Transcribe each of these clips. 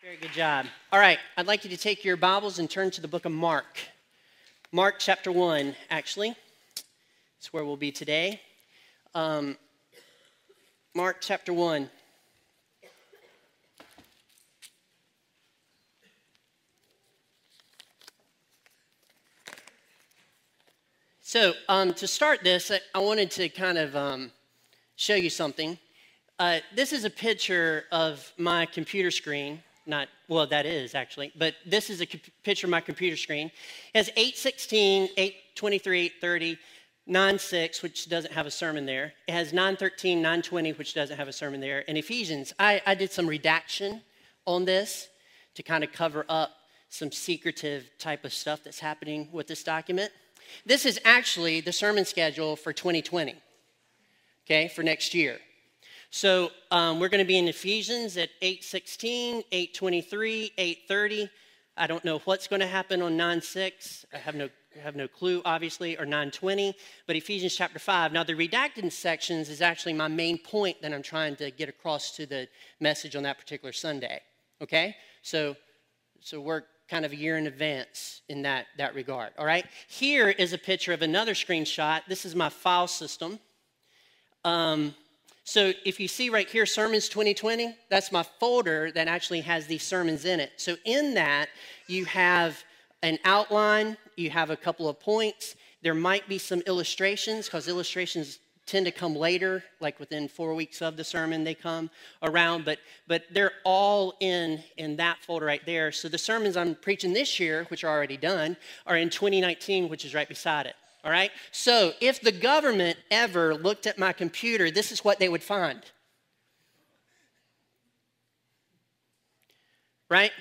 Very good job. All right, I'd like you to take your Bibles and turn to the book of Mark. Mark chapter 1, actually. It's where we'll be today. Um, Mark chapter 1. So, um, to start this, I wanted to kind of um, show you something. Uh, this is a picture of my computer screen. Not, well, that is actually, but this is a picture of my computer screen. It has 816, 823, 830, 96, which doesn't have a sermon there. It has 913, 920, which doesn't have a sermon there. And Ephesians, I, I did some redaction on this to kind of cover up some secretive type of stuff that's happening with this document. This is actually the sermon schedule for 2020, okay, for next year. So um, we're going to be in Ephesians at 8:16, 8:23, 8:30. I don't know what's going to happen on 9:6. I have no have no clue, obviously, or 9:20. But Ephesians chapter 5. Now the redacted sections is actually my main point that I'm trying to get across to the message on that particular Sunday. Okay, so so we're kind of a year in advance in that, that regard. All right. Here is a picture of another screenshot. This is my file system. Um, so if you see right here, Sermons 2020, that's my folder that actually has these sermons in it. So in that, you have an outline, you have a couple of points. There might be some illustrations because illustrations tend to come later, like within four weeks of the sermon, they come around, but, but they're all in, in that folder right there. So the sermons I'm preaching this year, which are already done, are in 2019, which is right beside it. All right? So if the government ever looked at my computer, this is what they would find. Right?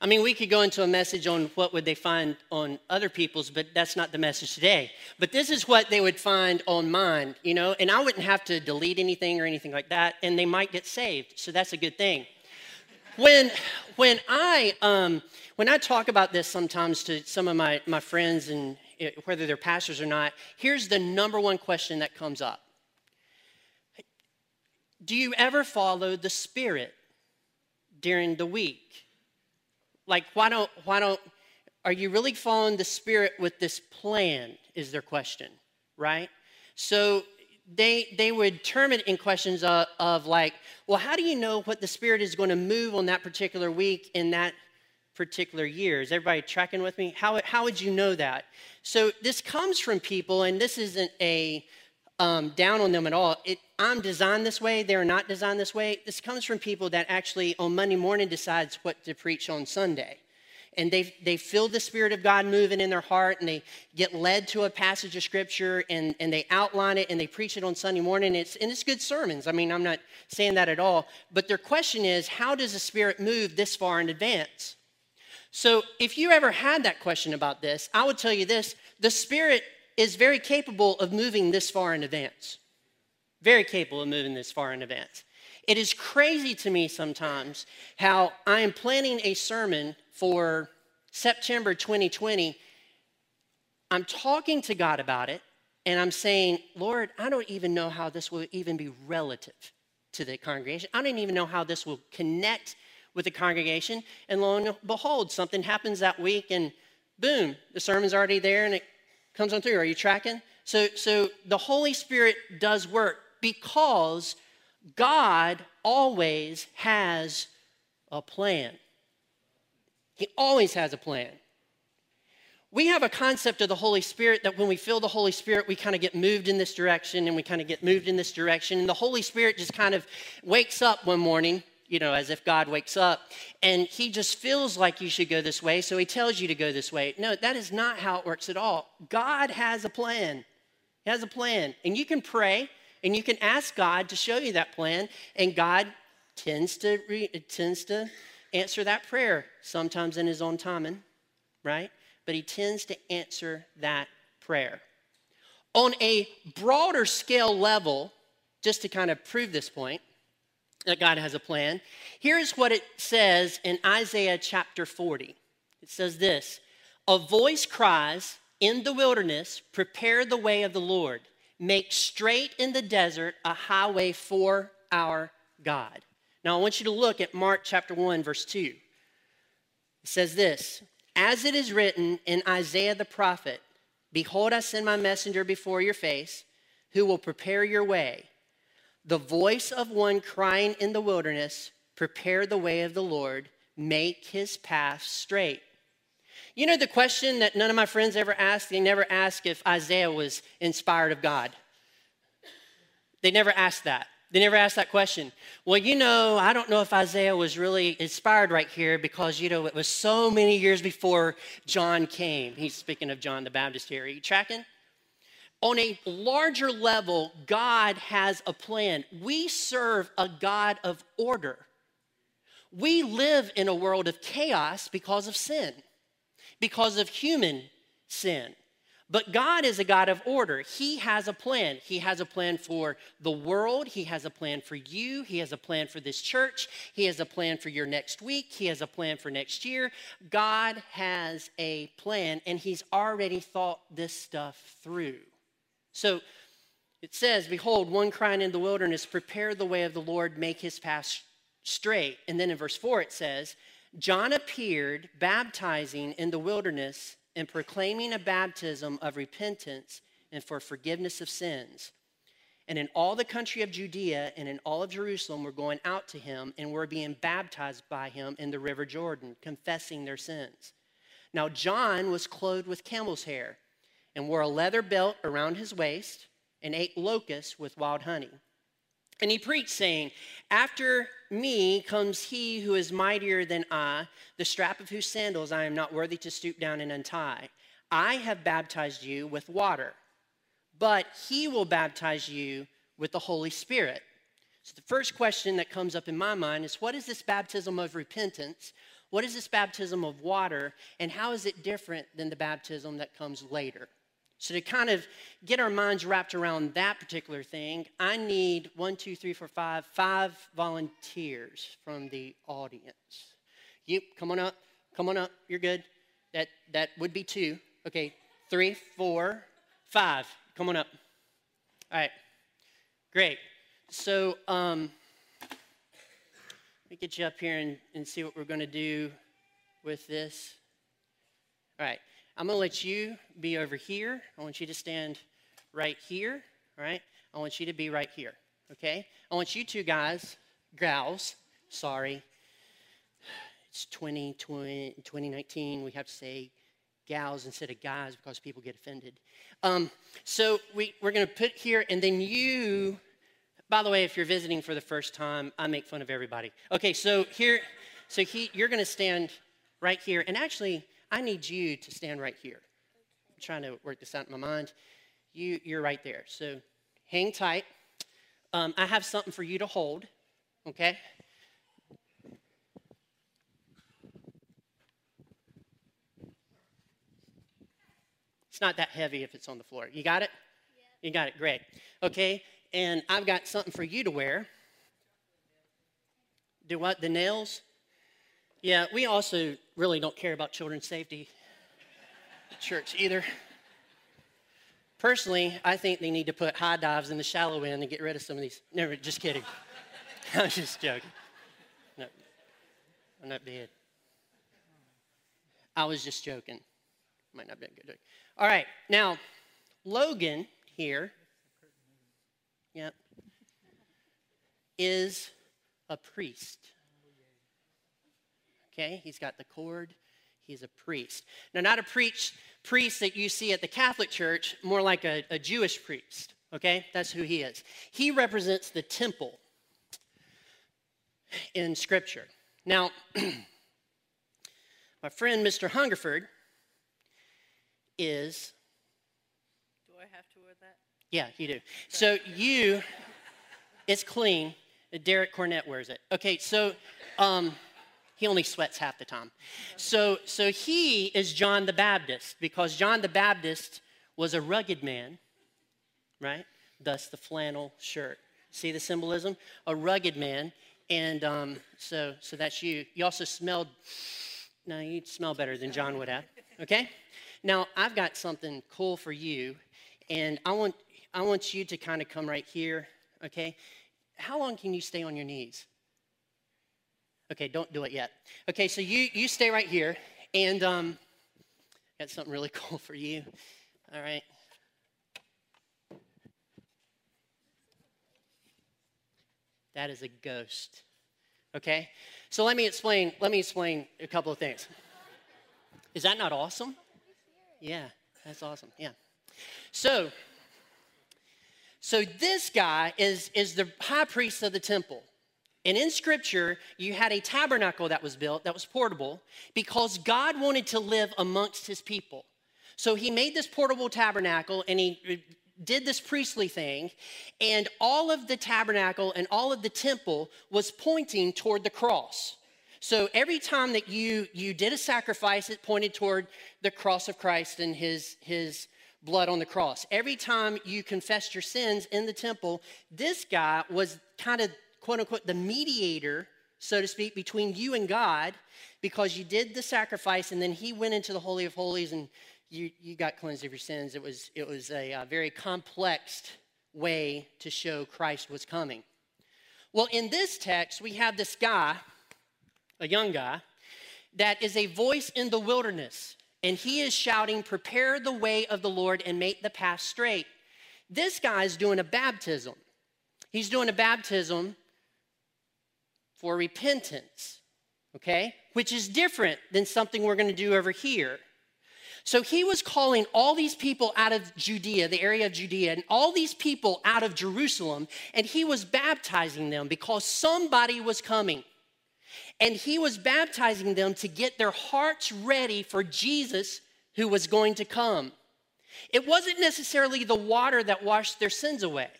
I mean, we could go into a message on what would they find on other people's, but that's not the message today. But this is what they would find on mine, you know, and I wouldn't have to delete anything or anything like that, and they might get saved. So that's a good thing. When when I um, when I talk about this sometimes to some of my, my friends and Eh, whether they're pastors or not, here's the number one question that comes up. Do you ever follow the Spirit during the week? Like, why don't, why don't, are you really following the Spirit with this plan? Is their question, right? So they they would term it in questions of, of like, well, how do you know what the Spirit is going to move on that particular week in that particular years. Everybody tracking with me? How, how would you know that? So this comes from people, and this isn't a um, down on them at all. It, I'm designed this way, they're not designed this way. This comes from people that actually on Monday morning decides what to preach on Sunday. And they they feel the Spirit of God moving in their heart and they get led to a passage of Scripture and, and they outline it and they preach it on Sunday morning. It's, and it's good sermons. I mean, I'm not saying that at all. But their question is, how does the Spirit move this far in advance? So if you ever had that question about this, I would tell you this the Spirit is very capable of moving this far in advance. Very capable of moving this far in advance. It is crazy to me sometimes how I am planning a sermon for September 2020. I'm talking to God about it, and I'm saying, Lord, I don't even know how this will even be relative to the congregation. I don't even know how this will connect with the congregation. And lo and behold, something happens that week, and boom, the sermon's already there, and it comes on through. Are you tracking? So, so the Holy Spirit does work because God always has a plan. He always has a plan. We have a concept of the Holy Spirit that when we feel the Holy Spirit, we kind of get moved in this direction and we kind of get moved in this direction. And the Holy Spirit just kind of wakes up one morning you know, as if God wakes up and he just feels like you should go this way, so he tells you to go this way. No, that is not how it works at all. God has a plan. He has a plan. And you can pray and you can ask God to show you that plan, and God tends to re- tends to answer that prayer sometimes in his own timing, right? But he tends to answer that prayer. On a broader scale level, just to kind of prove this point, that God has a plan. Here's what it says in Isaiah chapter 40 it says this A voice cries in the wilderness, prepare the way of the Lord, make straight in the desert a highway for our God. Now, I want you to look at Mark chapter 1, verse 2. It says this As it is written in Isaiah the prophet, Behold, I send my messenger before your face, who will prepare your way. The voice of one crying in the wilderness, Prepare the way of the Lord, make his path straight. You know the question that none of my friends ever asked? They never asked if Isaiah was inspired of God. They never asked that. They never asked that question. Well, you know, I don't know if Isaiah was really inspired right here because, you know, it was so many years before John came. He's speaking of John the Baptist here. Are you tracking? On a larger level, God has a plan. We serve a God of order. We live in a world of chaos because of sin, because of human sin. But God is a God of order. He has a plan. He has a plan for the world. He has a plan for you. He has a plan for this church. He has a plan for your next week. He has a plan for next year. God has a plan, and He's already thought this stuff through. So it says, Behold, one crying in the wilderness, prepare the way of the Lord, make his path straight. And then in verse 4 it says, John appeared baptizing in the wilderness and proclaiming a baptism of repentance and for forgiveness of sins. And in all the country of Judea and in all of Jerusalem were going out to him and were being baptized by him in the river Jordan, confessing their sins. Now, John was clothed with camel's hair and wore a leather belt around his waist and ate locusts with wild honey. And he preached, saying, After me comes he who is mightier than I, the strap of whose sandals I am not worthy to stoop down and untie. I have baptized you with water, but he will baptize you with the Holy Spirit. So, the first question that comes up in my mind is what is this baptism of repentance? What is this baptism of water? And how is it different than the baptism that comes later? So, to kind of get our minds wrapped around that particular thing, I need one, two, three, four, five, five volunteers from the audience. You, come on up, come on up, you're good. That, that would be two. Okay, three, four, five. Come on up. All right, great. So, um, let me get you up here and, and see what we're going to do with this. All right. I'm going to let you be over here. I want you to stand right here, all right? I want you to be right here, okay? I want you two guys, gals, sorry. It's 20, 20 2019. We have to say gals instead of guys because people get offended. Um, so we, we're going to put here, and then you, by the way, if you're visiting for the first time, I make fun of everybody. Okay, so here, so he, you're going to stand right here, and actually, I need you to stand right here. I'm trying to work this out in my mind. You, you're right there. So hang tight. Um, I have something for you to hold, okay? It's not that heavy if it's on the floor. You got it? Yeah. You got it, great. Okay, and I've got something for you to wear. Do what? The nails? Yeah, we also really don't care about children's safety church either. Personally, I think they need to put high dives in the shallow end and get rid of some of these. Never, just kidding. I'm just joking. No, I'm not bad. I was just joking. Might not be a good joke. All right, now, Logan here, yep, is a priest. Okay, he's got the cord. He's a priest. Now, not a priest, priest that you see at the Catholic Church, more like a, a Jewish priest. Okay, that's who he is. He represents the temple in Scripture. Now, my friend Mr. Hungerford is. Do I have to wear that? Yeah, you do. So you, it's clean. Derek Cornett wears it. Okay, so um, he only sweats half the time. So, so he is John the Baptist because John the Baptist was a rugged man, right? Thus the flannel shirt. See the symbolism? A rugged man. And um, so, so that's you. You also smelled, no, you smell better than John would have, okay? Now, I've got something cool for you, and I want, I want you to kind of come right here, okay? How long can you stay on your knees? Okay, don't do it yet. Okay, so you you stay right here, and um, got something really cool for you. All right. That is a ghost. Okay? So let me explain, let me explain a couple of things. Is that not awesome? Yeah, that's awesome. Yeah. So so this guy is, is the high priest of the temple. And in scripture, you had a tabernacle that was built that was portable because God wanted to live amongst his people. So he made this portable tabernacle and he uh, did this priestly thing, and all of the tabernacle and all of the temple was pointing toward the cross. So every time that you you did a sacrifice, it pointed toward the cross of Christ and his his blood on the cross. Every time you confessed your sins in the temple, this guy was kind of quote unquote the mediator, so to speak, between you and God because you did the sacrifice and then he went into the Holy of Holies and you, you got cleansed of your sins. It was, it was a, a very complex way to show Christ was coming. Well, in this text, we have this guy, a young guy, that is a voice in the wilderness, and he is shouting, Prepare the way of the Lord and make the path straight. This guy is doing a baptism. He's doing a baptism for repentance, okay? Which is different than something we're going to do over here. So he was calling all these people out of Judea, the area of Judea, and all these people out of Jerusalem, and he was baptizing them because somebody was coming. And he was baptizing them to get their hearts ready for Jesus who was going to come. It wasn't necessarily the water that washed their sins away.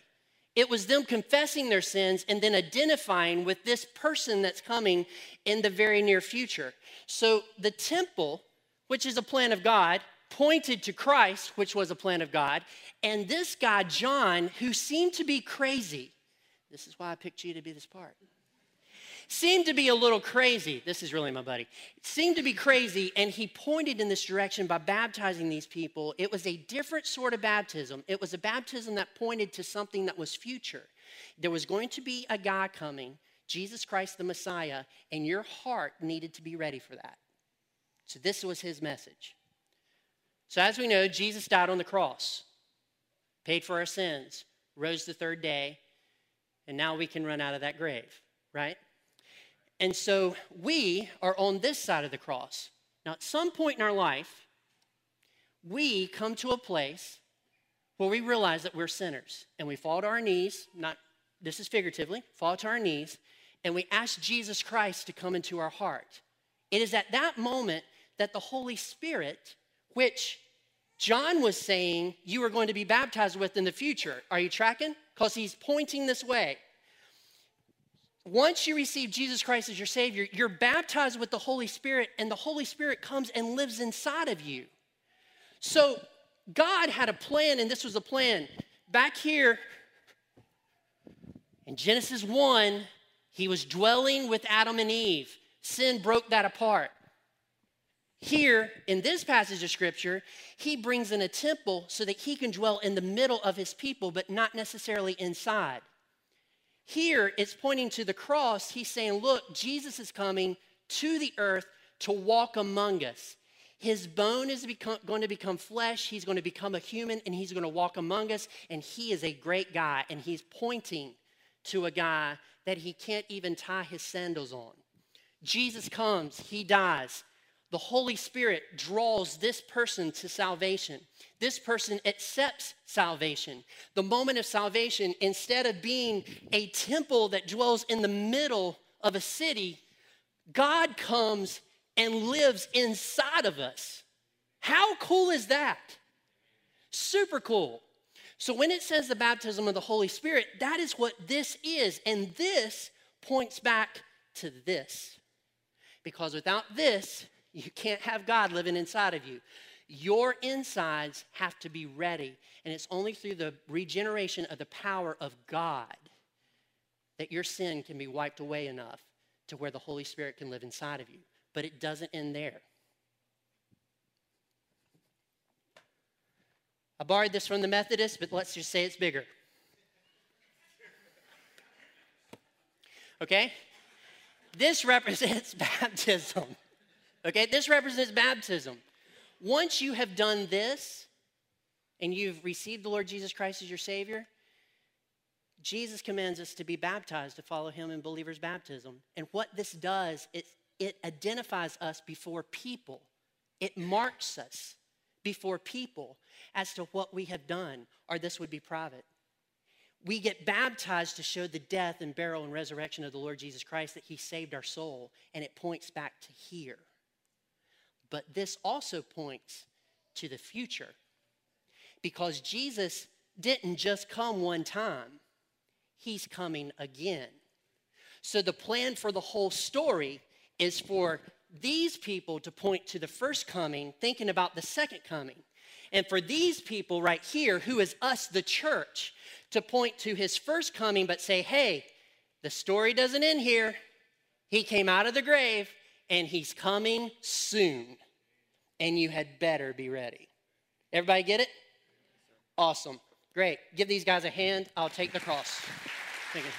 It was them confessing their sins and then identifying with this person that's coming in the very near future. So the temple which is a plan of God, pointed to Christ, which was a plan of God, and this guy, John, who seemed to be crazy. This is why I picked you to be this part. Seemed to be a little crazy. This is really my buddy. Seemed to be crazy, and he pointed in this direction by baptizing these people. It was a different sort of baptism. It was a baptism that pointed to something that was future. There was going to be a guy coming, Jesus Christ the Messiah, and your heart needed to be ready for that. So, this was his message. So, as we know, Jesus died on the cross, paid for our sins, rose the third day, and now we can run out of that grave, right? And so we are on this side of the cross. Now, at some point in our life, we come to a place where we realize that we're sinners and we fall to our knees, not this is figuratively, fall to our knees, and we ask Jesus Christ to come into our heart. It is at that moment that the Holy Spirit, which John was saying you are going to be baptized with in the future. Are you tracking? Because he's pointing this way. Once you receive Jesus Christ as your Savior, you're baptized with the Holy Spirit, and the Holy Spirit comes and lives inside of you. So, God had a plan, and this was a plan. Back here in Genesis 1, He was dwelling with Adam and Eve. Sin broke that apart. Here, in this passage of scripture, he brings in a temple so that he can dwell in the middle of his people, but not necessarily inside. Here, it's pointing to the cross. He's saying, Look, Jesus is coming to the earth to walk among us. His bone is become, going to become flesh. He's going to become a human and he's going to walk among us. And he is a great guy. And he's pointing to a guy that he can't even tie his sandals on. Jesus comes, he dies, the Holy Spirit draws this person to salvation. This person accepts salvation. The moment of salvation, instead of being a temple that dwells in the middle of a city, God comes and lives inside of us. How cool is that? Super cool. So, when it says the baptism of the Holy Spirit, that is what this is. And this points back to this. Because without this, you can't have God living inside of you. Your insides have to be ready. And it's only through the regeneration of the power of God that your sin can be wiped away enough to where the Holy Spirit can live inside of you. But it doesn't end there. I borrowed this from the Methodists, but let's just say it's bigger. Okay? This represents baptism. Okay, this represents baptism. Once you have done this and you've received the Lord Jesus Christ as your Savior, Jesus commands us to be baptized to follow Him in believers' baptism. And what this does, it, it identifies us before people, it marks us before people as to what we have done, or this would be private. We get baptized to show the death and burial and resurrection of the Lord Jesus Christ, that He saved our soul, and it points back to here. But this also points to the future because Jesus didn't just come one time, He's coming again. So the plan for the whole story is for these people to point to the first coming, thinking about the second coming. And for these people right here, who is us, the church, to point to his first coming, but say, hey, the story doesn't end here. He came out of the grave and he's coming soon. And you had better be ready. Everybody get it? Awesome. Great. Give these guys a hand. I'll take the cross. Thank you.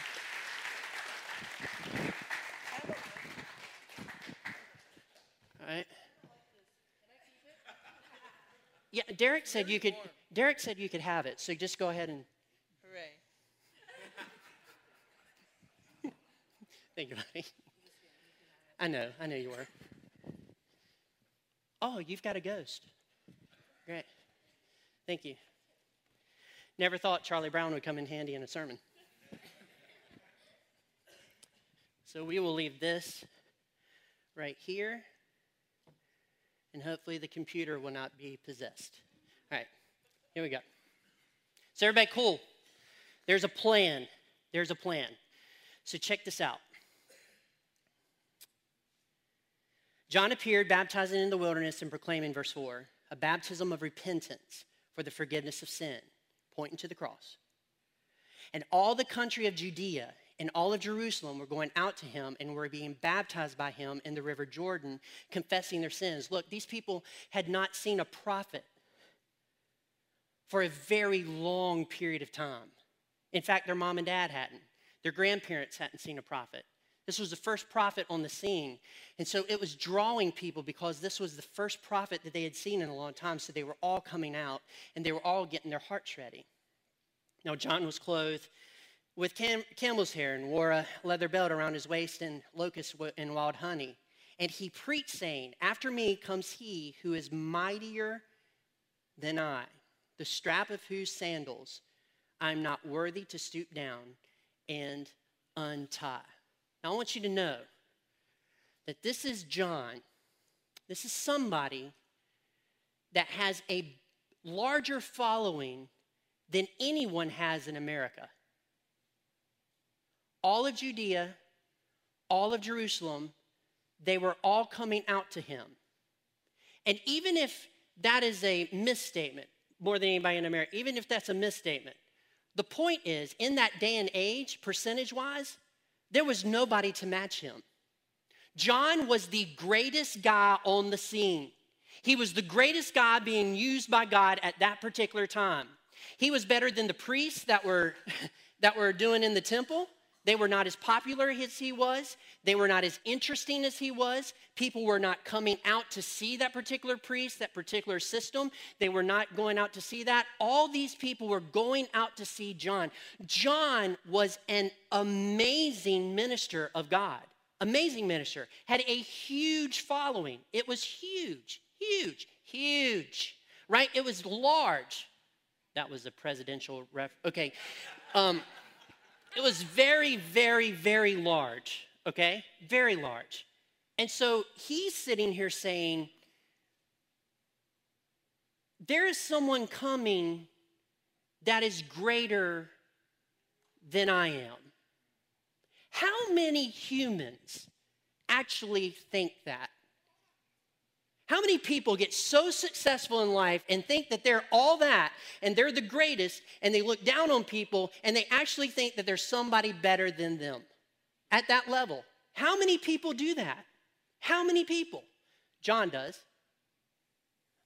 All right. Yeah, Derek said you could. Derek said you could have it. So just go ahead and. Hooray. Thank you, buddy. I know. I know you were. Oh, you've got a ghost. Great. Thank you. Never thought Charlie Brown would come in handy in a sermon. So we will leave this right here, and hopefully the computer will not be possessed. All right, here we go. So, everybody, cool. There's a plan. There's a plan. So, check this out. John appeared baptizing in the wilderness and proclaiming, verse 4, a baptism of repentance for the forgiveness of sin, pointing to the cross. And all the country of Judea and all of Jerusalem were going out to him and were being baptized by him in the river Jordan, confessing their sins. Look, these people had not seen a prophet for a very long period of time. In fact, their mom and dad hadn't, their grandparents hadn't seen a prophet. This was the first prophet on the scene. And so it was drawing people because this was the first prophet that they had seen in a long time. So they were all coming out and they were all getting their hearts ready. Now, John was clothed with cam- camel's hair and wore a leather belt around his waist and locusts and wild honey. And he preached, saying, After me comes he who is mightier than I, the strap of whose sandals I'm not worthy to stoop down and untie. I want you to know that this is John. This is somebody that has a larger following than anyone has in America. All of Judea, all of Jerusalem, they were all coming out to him. And even if that is a misstatement, more than anybody in America, even if that's a misstatement, the point is, in that day and age, percentage wise, there was nobody to match him. John was the greatest guy on the scene. He was the greatest guy being used by God at that particular time. He was better than the priests that were, that were doing in the temple. They were not as popular as he was. They were not as interesting as he was. People were not coming out to see that particular priest, that particular system. They were not going out to see that. All these people were going out to see John. John was an amazing minister of God, amazing minister, had a huge following. It was huge, huge, huge, right? It was large. That was a presidential ref. Okay. Um, it was very, very, very large, okay? Very large. And so he's sitting here saying, There is someone coming that is greater than I am. How many humans actually think that? How many people get so successful in life and think that they're all that and they're the greatest and they look down on people and they actually think that there's somebody better than them at that level? How many people do that? How many people? John does.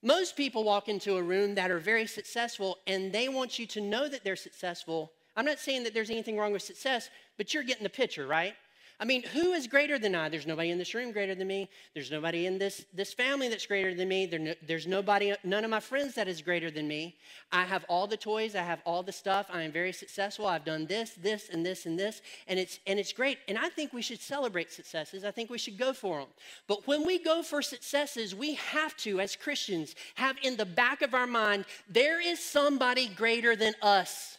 Most people walk into a room that are very successful and they want you to know that they're successful. I'm not saying that there's anything wrong with success, but you're getting the picture, right? I mean, who is greater than I? There's nobody in this room greater than me. There's nobody in this, this family that's greater than me. There there's nobody, none of my friends that is greater than me. I have all the toys. I have all the stuff. I am very successful. I've done this, this, and this, and this. And it's, and it's great. And I think we should celebrate successes. I think we should go for them. But when we go for successes, we have to, as Christians, have in the back of our mind, there is somebody greater than us.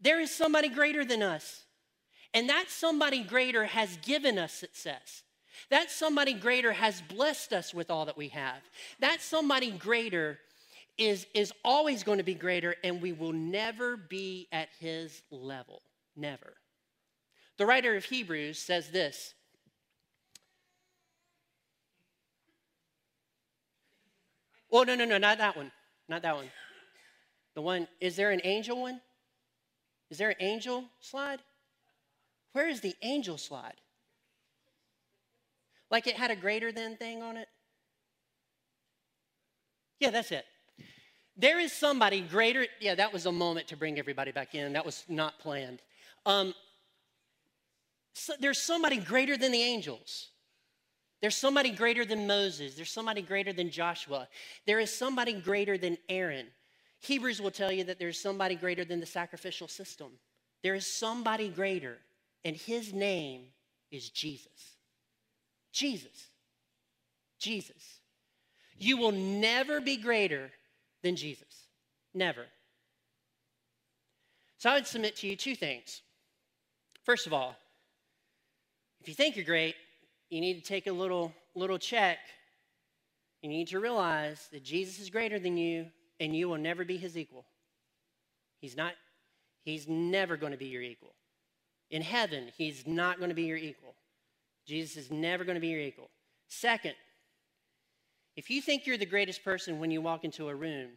There is somebody greater than us. And that somebody greater has given us success. That somebody greater has blessed us with all that we have. That somebody greater is, is always going to be greater, and we will never be at his level. Never. The writer of Hebrews says this Oh, no, no, no, not that one. Not that one. The one, is there an angel one? Is there an angel slide? Where is the angel slide? Like it had a greater than thing on it? Yeah, that's it. There is somebody greater. Yeah, that was a moment to bring everybody back in. That was not planned. Um, so there's somebody greater than the angels. There's somebody greater than Moses. There's somebody greater than Joshua. There is somebody greater than Aaron. Hebrews will tell you that there's somebody greater than the sacrificial system. There is somebody greater and his name is Jesus. Jesus. Jesus. You will never be greater than Jesus. Never. So I would submit to you two things. First of all, if you think you're great, you need to take a little little check. You need to realize that Jesus is greater than you and you will never be his equal. He's not he's never going to be your equal. In heaven, he's not going to be your equal. Jesus is never going to be your equal. Second, if you think you're the greatest person when you walk into a room,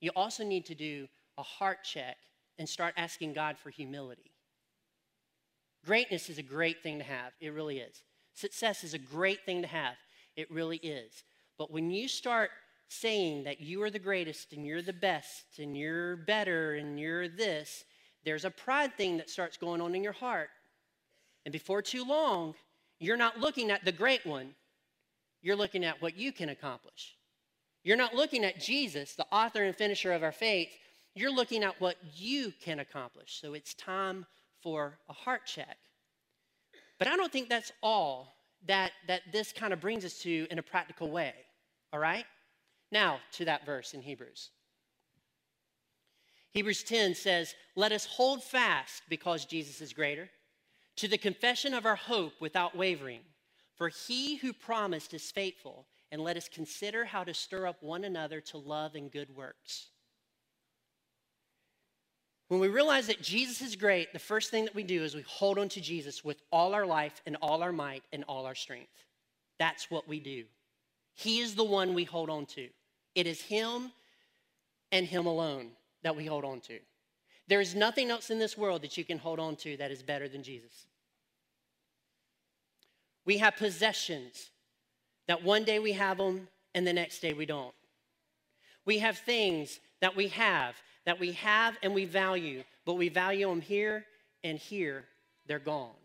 you also need to do a heart check and start asking God for humility. Greatness is a great thing to have. It really is. Success is a great thing to have. It really is. But when you start saying that you are the greatest and you're the best and you're better and you're this, there's a pride thing that starts going on in your heart. And before too long, you're not looking at the great one, you're looking at what you can accomplish. You're not looking at Jesus, the author and finisher of our faith. You're looking at what you can accomplish. So it's time for a heart check. But I don't think that's all that, that this kind of brings us to in a practical way. All right? Now, to that verse in Hebrews. Hebrews 10 says, Let us hold fast because Jesus is greater to the confession of our hope without wavering. For he who promised is faithful, and let us consider how to stir up one another to love and good works. When we realize that Jesus is great, the first thing that we do is we hold on to Jesus with all our life and all our might and all our strength. That's what we do. He is the one we hold on to. It is Him and Him alone that we hold on to. There is nothing else in this world that you can hold on to that is better than Jesus. We have possessions that one day we have them and the next day we don't. We have things that we have that we have and we value, but we value them here and here, they're gone.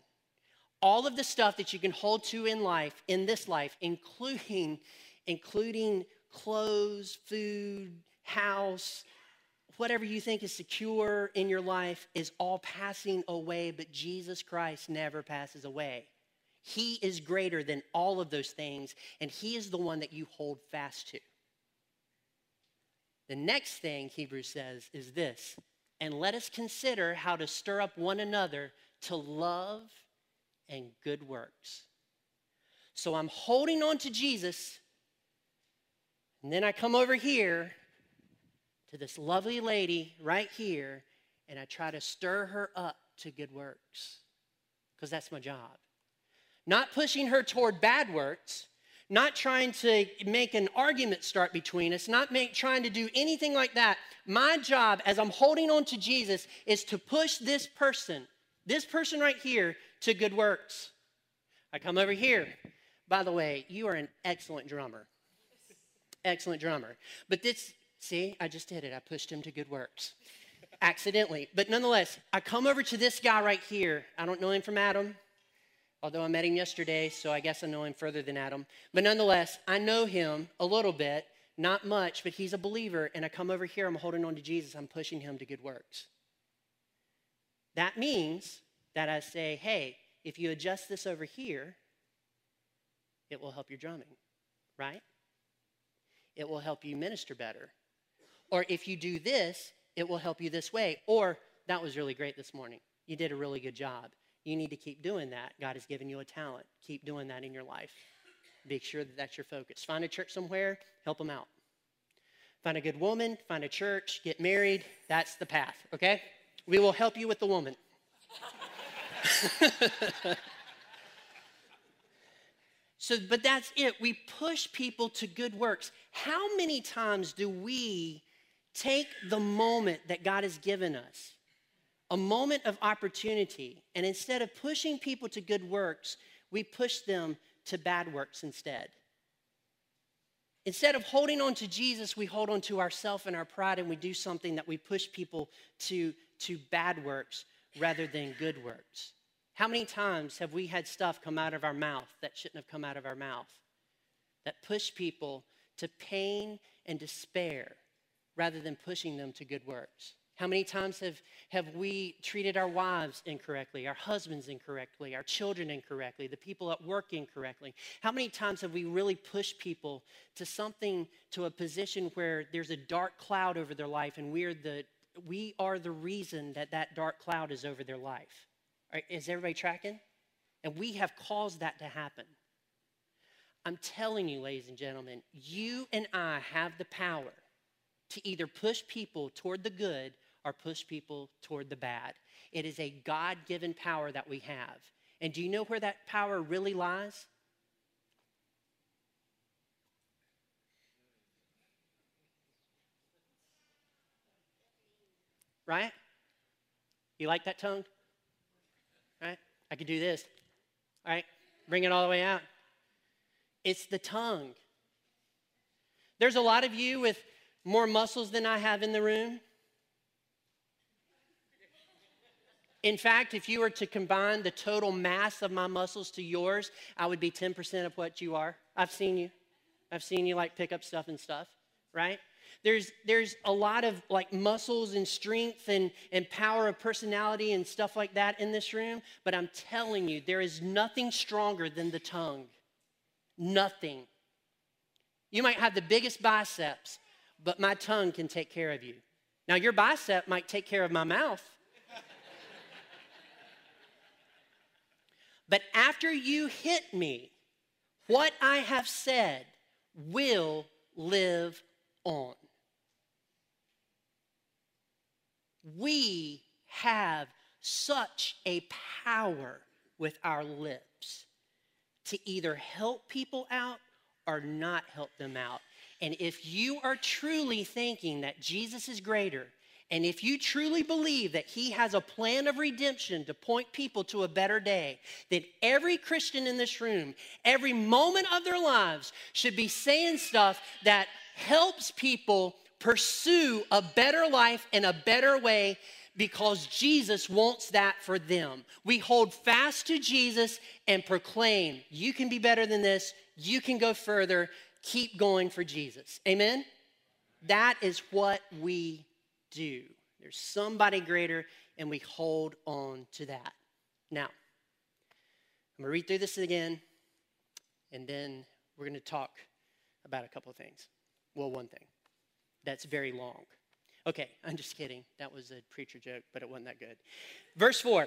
All of the stuff that you can hold to in life, in this life, including, including clothes, food, house, whatever you think is secure in your life is all passing away, but Jesus Christ never passes away. He is greater than all of those things, and He is the one that you hold fast to. The next thing Hebrews says is this and let us consider how to stir up one another to love and good works. So I'm holding on to Jesus, and then I come over here to this lovely lady right here and I try to stir her up to good works because that's my job. Not pushing her toward bad works, not trying to make an argument start between us, not make, trying to do anything like that. My job as I'm holding on to Jesus is to push this person, this person right here, to good works. I come over here. By the way, you are an excellent drummer. Excellent drummer. But this See, I just did it. I pushed him to good works accidentally. But nonetheless, I come over to this guy right here. I don't know him from Adam. although I met him yesterday, so I guess I know him further than Adam. But nonetheless, I know him a little bit, not much, but he's a believer, and I come over here, I'm holding on to Jesus, I'm pushing him to good works. That means that I say, hey, if you adjust this over here, it will help your drumming, right? It will help you minister better. Or if you do this, it will help you this way. Or that was really great this morning. You did a really good job. You need to keep doing that. God has given you a talent. Keep doing that in your life. Make sure that that's your focus. Find a church somewhere, help them out. Find a good woman, find a church, get married. That's the path, okay? We will help you with the woman. so, but that's it. We push people to good works. How many times do we take the moment that God has given us, a moment of opportunity, and instead of pushing people to good works, we push them to bad works instead? Instead of holding on to Jesus, we hold on to ourselves and our pride, and we do something that we push people to, to bad works rather than good works. How many times have we had stuff come out of our mouth that shouldn't have come out of our mouth? That push people to pain and despair rather than pushing them to good works? How many times have, have we treated our wives incorrectly, our husbands incorrectly, our children incorrectly, the people at work incorrectly? How many times have we really pushed people to something, to a position where there's a dark cloud over their life and we're the, we are the reason that that dark cloud is over their life? Is everybody tracking? And we have caused that to happen. I'm telling you, ladies and gentlemen, you and I have the power to either push people toward the good or push people toward the bad. It is a God given power that we have. And do you know where that power really lies? Right? You like that tongue? Right? I could do this. All right? Bring it all the way out. It's the tongue. There's a lot of you with more muscles than I have in the room. In fact, if you were to combine the total mass of my muscles to yours, I would be 10% of what you are. I've seen you. I've seen you like pick up stuff and stuff, right? There's, there's a lot of like muscles and strength and, and power of personality and stuff like that in this room, but I'm telling you, there is nothing stronger than the tongue. Nothing. You might have the biggest biceps, but my tongue can take care of you. Now, your bicep might take care of my mouth. but after you hit me, what I have said will live on. We have such a power with our lips to either help people out or not help them out. And if you are truly thinking that Jesus is greater, and if you truly believe that He has a plan of redemption to point people to a better day, then every Christian in this room, every moment of their lives, should be saying stuff that helps people pursue a better life in a better way because Jesus wants that for them. We hold fast to Jesus and proclaim, you can be better than this, you can go further, keep going for Jesus. Amen? That is what we do. There's somebody greater, and we hold on to that. Now, I'm going to read through this again, and then we're going to talk about a couple of things. Well, one thing that's very long. Okay, I'm just kidding. That was a preacher joke, but it wasn't that good. Verse 4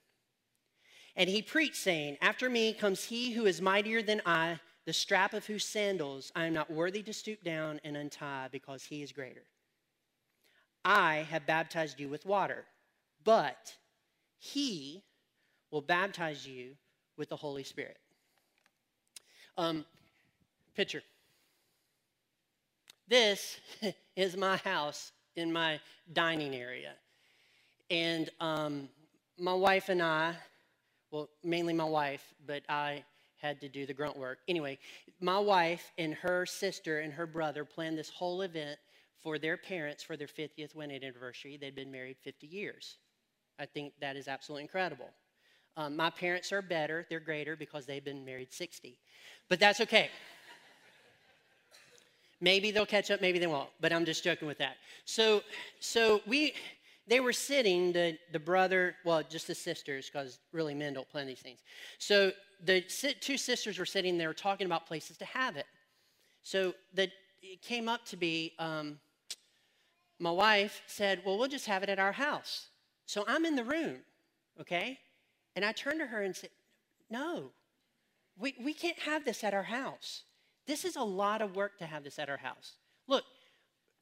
And he preached, saying, After me comes he who is mightier than I, the strap of whose sandals I am not worthy to stoop down and untie, because he is greater. I have baptized you with water, but he will baptize you with the Holy Spirit. Um, Picture. This is my house in my dining area. And um, my wife and I, well, mainly my wife, but I had to do the grunt work. Anyway, my wife and her sister and her brother planned this whole event for their parents for their 50th wedding anniversary. They'd been married 50 years. I think that is absolutely incredible. Um, my parents are better, they're greater because they've been married 60. But that's okay. maybe they'll catch up, maybe they won't, but I'm just joking with that. So, so we, they were sitting, the, the brother, well, just the sisters, because really men don't plan these things. So the two sisters were sitting there talking about places to have it. So the, it came up to be, um, my wife said, Well, we'll just have it at our house. So I'm in the room, okay? And I turned to her and said, No, we, we can't have this at our house. This is a lot of work to have this at our house. Look,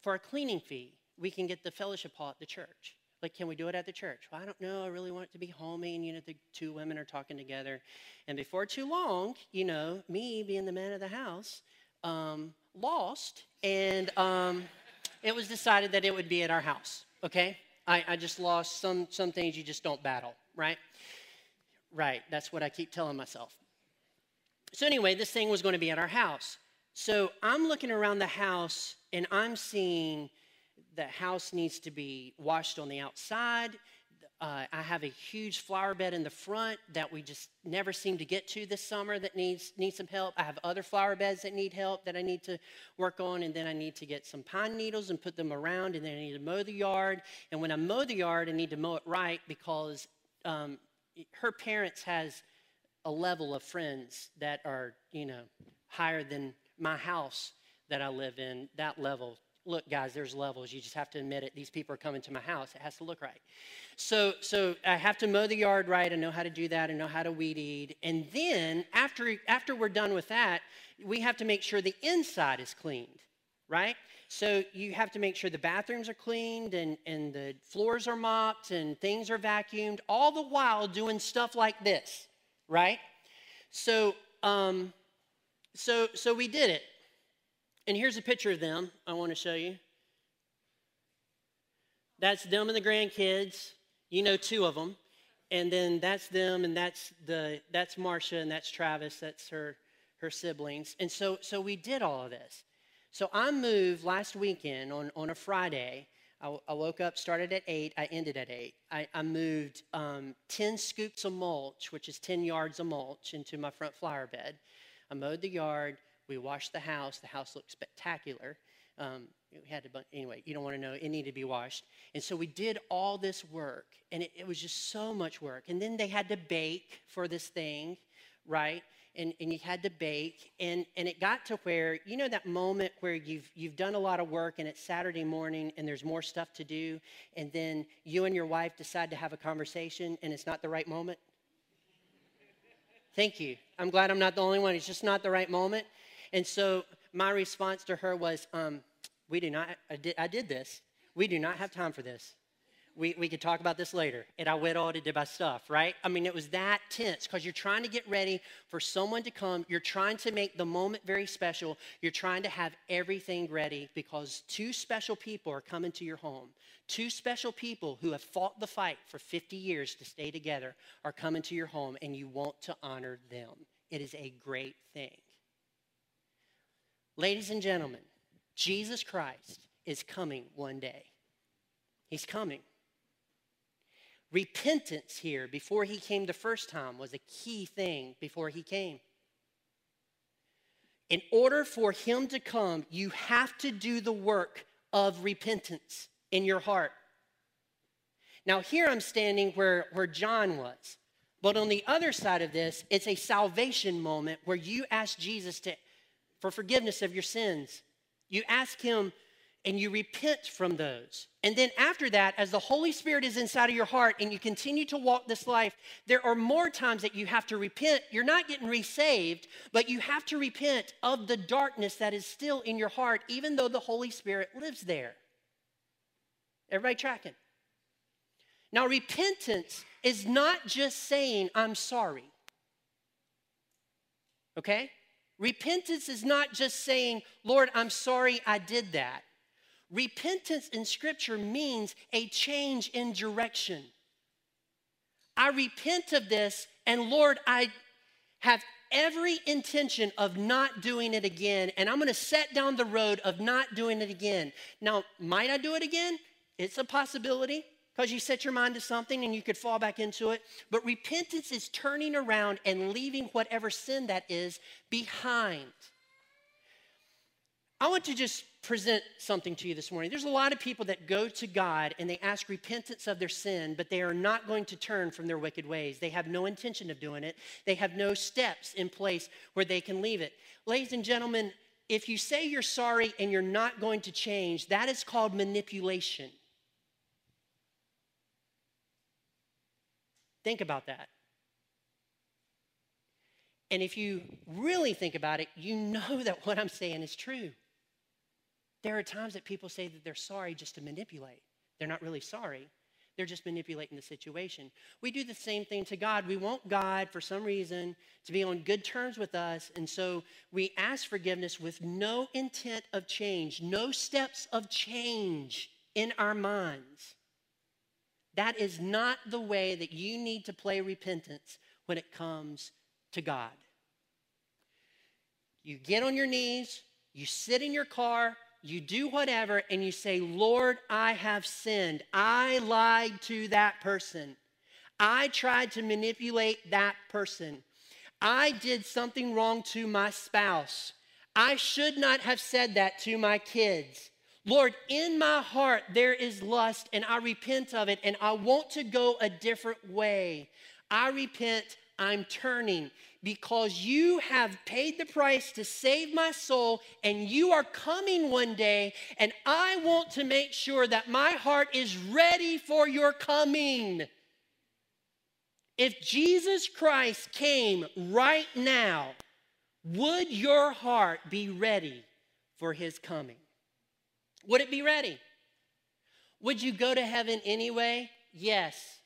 for a cleaning fee, we can get the fellowship hall at the church. Like, can we do it at the church? Well, I don't know. I really want it to be homey, and you know, the two women are talking together. And before too long, you know, me being the man of the house, um, lost, and um, it was decided that it would be at our house. Okay, I, I just lost some some things you just don't battle, right? Right. That's what I keep telling myself. So anyway, this thing was going to be at our house. So I'm looking around the house, and I'm seeing the house needs to be washed on the outside. Uh, I have a huge flower bed in the front that we just never seem to get to this summer that needs, needs some help. I have other flower beds that need help that I need to work on, and then I need to get some pine needles and put them around, and then I need to mow the yard. And when I mow the yard, I need to mow it right because um, her parents has a level of friends that are, you know, higher than my house that I live in, that level look, guys, there's levels. You just have to admit it. These people are coming to my house. It has to look right. So, so I have to mow the yard right. I know how to do that. I know how to weed eat. And then after, after we're done with that, we have to make sure the inside is cleaned, right? So you have to make sure the bathrooms are cleaned and, and the floors are mopped and things are vacuumed, all the while doing stuff like this, right? So, um, so, so we did it. And here's a picture of them I want to show you. That's them and the grandkids. You know two of them. And then that's them and that's the that's Marcia and that's Travis. That's her her siblings. And so so we did all of this. So I moved last weekend on, on a Friday. I, I woke up, started at 8, I ended at 8. I, I moved um, 10 scoops of mulch, which is 10 yards of mulch, into my front flower bed. I mowed the yard, we washed the house. The house looked spectacular. Um, we had to, anyway, you don't want to know, it needed to be washed. And so we did all this work, and it, it was just so much work. And then they had to bake for this thing, right? And, and you had to bake, and, and it got to where, you know, that moment where you've, you've done a lot of work and it's Saturday morning and there's more stuff to do, and then you and your wife decide to have a conversation and it's not the right moment? Thank you. I'm glad I'm not the only one. It's just not the right moment. And so my response to her was, um, we do not, I did, I did, this. We do not have time for this. We, we could talk about this later. And I went on and did my stuff, right? I mean, it was that tense because you're trying to get ready for someone to come. You're trying to make the moment very special. You're trying to have everything ready because two special people are coming to your home. Two special people who have fought the fight for 50 years to stay together are coming to your home, and you want to honor them. It is a great thing. Ladies and gentlemen, Jesus Christ is coming one day. He's coming. Repentance here before he came the first time was a key thing before he came. In order for him to come, you have to do the work of repentance in your heart. Now, here I'm standing where, where John was. But on the other side of this, it's a salvation moment where you ask Jesus to for forgiveness of your sins. You ask Him and you repent from those. And then after that, as the Holy Spirit is inside of your heart and you continue to walk this life, there are more times that you have to repent. You're not getting resaved, but you have to repent of the darkness that is still in your heart, even though the Holy Spirit lives there. Everybody tracking? Now, repentance is not just saying, I'm sorry. Okay? Repentance is not just saying, Lord, I'm sorry I did that. Repentance in Scripture means a change in direction. I repent of this, and Lord, I have every intention of not doing it again, and I'm going to set down the road of not doing it again. Now, might I do it again? It's a possibility because you set your mind to something and you could fall back into it. But repentance is turning around and leaving whatever sin that is behind. I want to just present something to you this morning. There's a lot of people that go to God and they ask repentance of their sin, but they are not going to turn from their wicked ways. They have no intention of doing it, they have no steps in place where they can leave it. Ladies and gentlemen, if you say you're sorry and you're not going to change, that is called manipulation. Think about that. And if you really think about it, you know that what I'm saying is true. There are times that people say that they're sorry just to manipulate. They're not really sorry, they're just manipulating the situation. We do the same thing to God. We want God, for some reason, to be on good terms with us. And so we ask forgiveness with no intent of change, no steps of change in our minds. That is not the way that you need to play repentance when it comes to God. You get on your knees, you sit in your car, you do whatever and you say, Lord, I have sinned. I lied to that person. I tried to manipulate that person. I did something wrong to my spouse. I should not have said that to my kids. Lord, in my heart there is lust and I repent of it and I want to go a different way. I repent, I'm turning because you have paid the price to save my soul and you are coming one day and I want to make sure that my heart is ready for your coming. If Jesus Christ came right now, would your heart be ready for his coming? Would it be ready? Would you go to heaven anyway? Yes.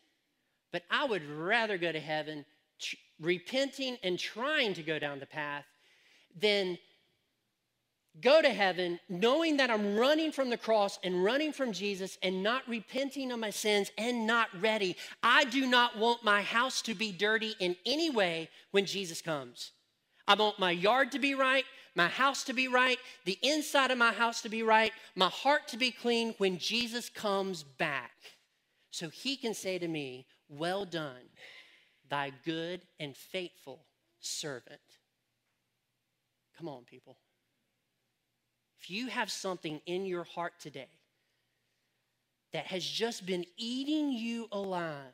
But I would rather go to heaven repenting and trying to go down the path than go to heaven knowing that I'm running from the cross and running from Jesus and not repenting of my sins and not ready. I do not want my house to be dirty in any way when Jesus comes. I want my yard to be right, my house to be right, the inside of my house to be right, my heart to be clean when Jesus comes back. So he can say to me, Well done, thy good and faithful servant. Come on, people. If you have something in your heart today that has just been eating you alive,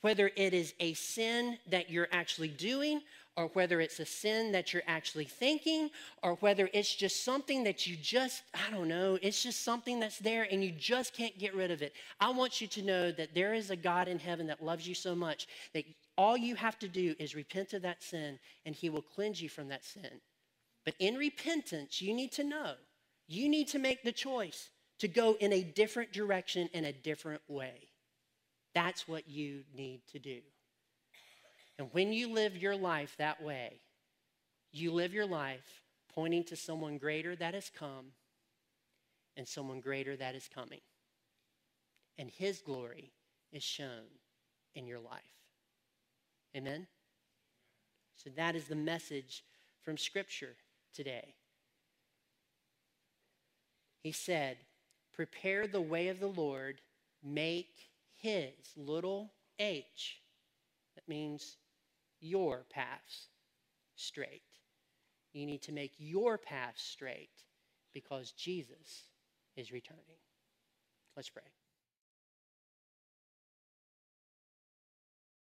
whether it is a sin that you're actually doing or whether it's a sin that you're actually thinking, or whether it's just something that you just, I don't know, it's just something that's there and you just can't get rid of it. I want you to know that there is a God in heaven that loves you so much that all you have to do is repent of that sin and he will cleanse you from that sin. But in repentance, you need to know, you need to make the choice to go in a different direction in a different way. That's what you need to do. And when you live your life that way, you live your life pointing to someone greater that has come and someone greater that is coming. And his glory is shown in your life. Amen? So that is the message from Scripture today. He said, Prepare the way of the Lord, make his little h. That means your paths straight. You need to make your path straight because Jesus is returning. Let's pray.